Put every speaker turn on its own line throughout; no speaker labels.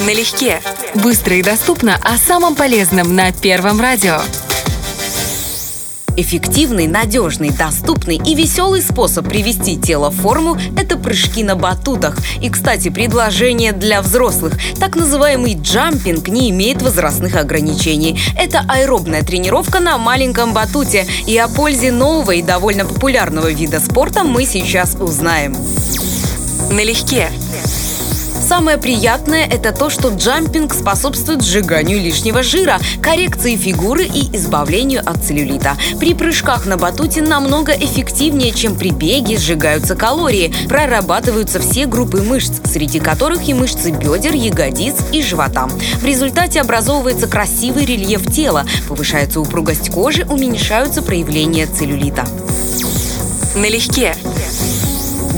Налегке. Быстро и доступно о самом полезном на Первом радио.
Эффективный, надежный, доступный и веселый способ привести тело в форму – это прыжки на батутах. И, кстати, предложение для взрослых. Так называемый джампинг не имеет возрастных ограничений. Это аэробная тренировка на маленьком батуте. И о пользе нового и довольно популярного вида спорта мы сейчас узнаем.
Налегке.
Самое приятное – это то, что джампинг способствует сжиганию лишнего жира, коррекции фигуры и избавлению от целлюлита. При прыжках на батуте намного эффективнее, чем при беге сжигаются калории, прорабатываются все группы мышц, среди которых и мышцы бедер, ягодиц и живота. В результате образовывается красивый рельеф тела, повышается упругость кожи, уменьшаются проявления целлюлита.
Налегке.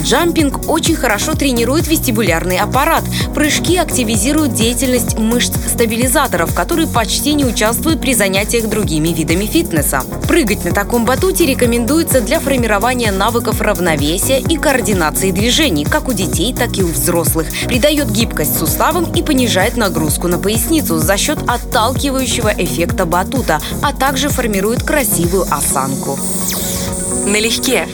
Джампинг очень хорошо тренирует вестибулярный аппарат. Прыжки активизируют деятельность мышц стабилизаторов, которые почти не участвуют при занятиях другими видами фитнеса. Прыгать на таком батуте рекомендуется для формирования навыков равновесия и координации движений, как у детей, так и у взрослых. Придает гибкость суставам и понижает нагрузку на поясницу за счет отталкивающего эффекта батута, а также формирует красивую осанку.
Налегке.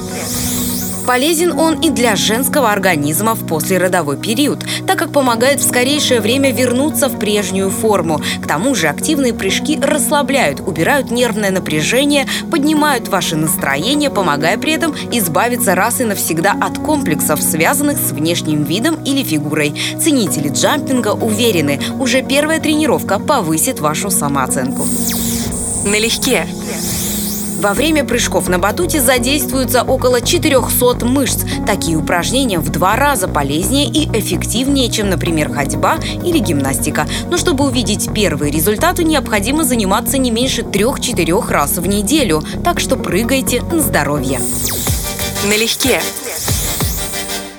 Полезен он и для женского организма в послеродовой период, так как помогает в скорейшее время вернуться в прежнюю форму. К тому же активные прыжки расслабляют, убирают нервное напряжение, поднимают ваше настроение, помогая при этом избавиться раз и навсегда от комплексов, связанных с внешним видом или фигурой. Ценители джампинга уверены, уже первая тренировка повысит вашу самооценку.
Налегке.
Во время прыжков на батуте задействуется около 400 мышц. Такие упражнения в два раза полезнее и эффективнее, чем, например, ходьба или гимнастика. Но чтобы увидеть первые результаты, необходимо заниматься не меньше 3-4 раз в неделю. Так что прыгайте на здоровье.
Налегке.